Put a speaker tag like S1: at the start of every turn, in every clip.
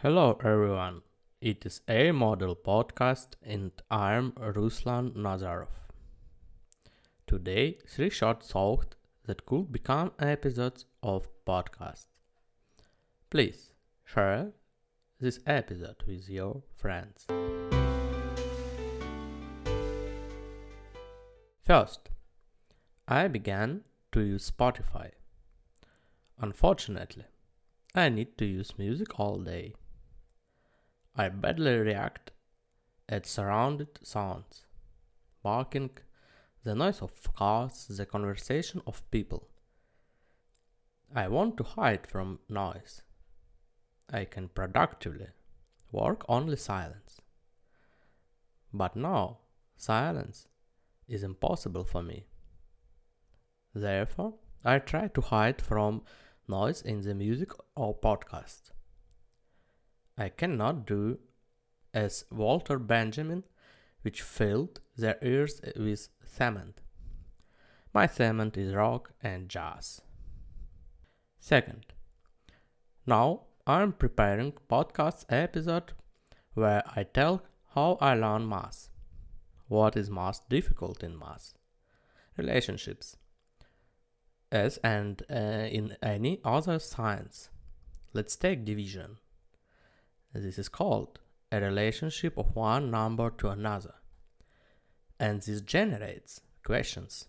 S1: Hello everyone, it is a model podcast and I'm Ruslan Nazarov. Today, three short thoughts that could become episodes of podcast. Please share this episode with your friends. First, I began to use Spotify. Unfortunately, I need to use music all day. I badly react at surrounded sounds, barking, the noise of cars, the conversation of people. I want to hide from noise. I can productively work only silence. But now, silence is impossible for me. Therefore, I try to hide from noise in the music or podcast. I cannot do as Walter Benjamin, which filled their ears with cement. My cement is rock and jazz. Second, now I'm preparing podcast episode where I tell how I learn math. What is most difficult in math? Relationships. As and uh, in any other science. Let's take division. This is called a relationship of one number to another. And this generates questions.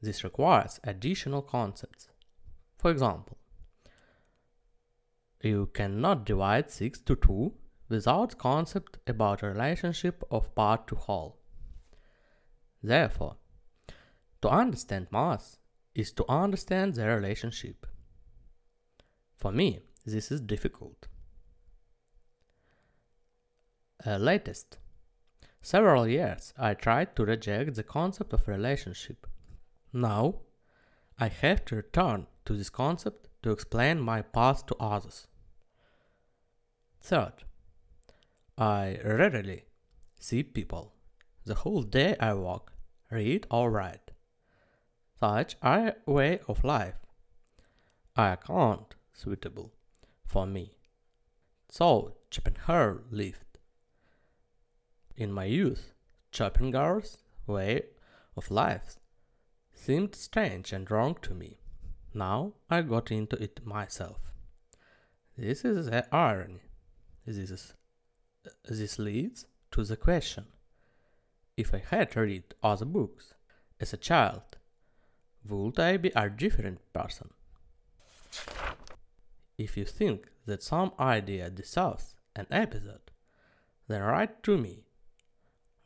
S1: This requires additional concepts. For example, you cannot divide 6 to 2 without concept about a relationship of part to whole. Therefore, to understand math is to understand the relationship. For me, this is difficult uh, latest. Several years I tried to reject the concept of relationship. Now I have to return to this concept to explain my path to others. Third, I rarely see people. The whole day I walk, read or write. Such a way of life. I can't suitable for me. So Schopenhauer lived. In my youth, Schopenhauer's way of life seemed strange and wrong to me. Now I got into it myself. This is the irony. This, is, this leads to the question if I had read other books as a child, would I be a different person? If you think that some idea deserves an episode, then write to me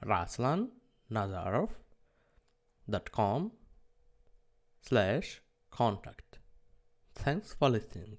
S1: ruslannazarov.com slash contact. Thanks for listening.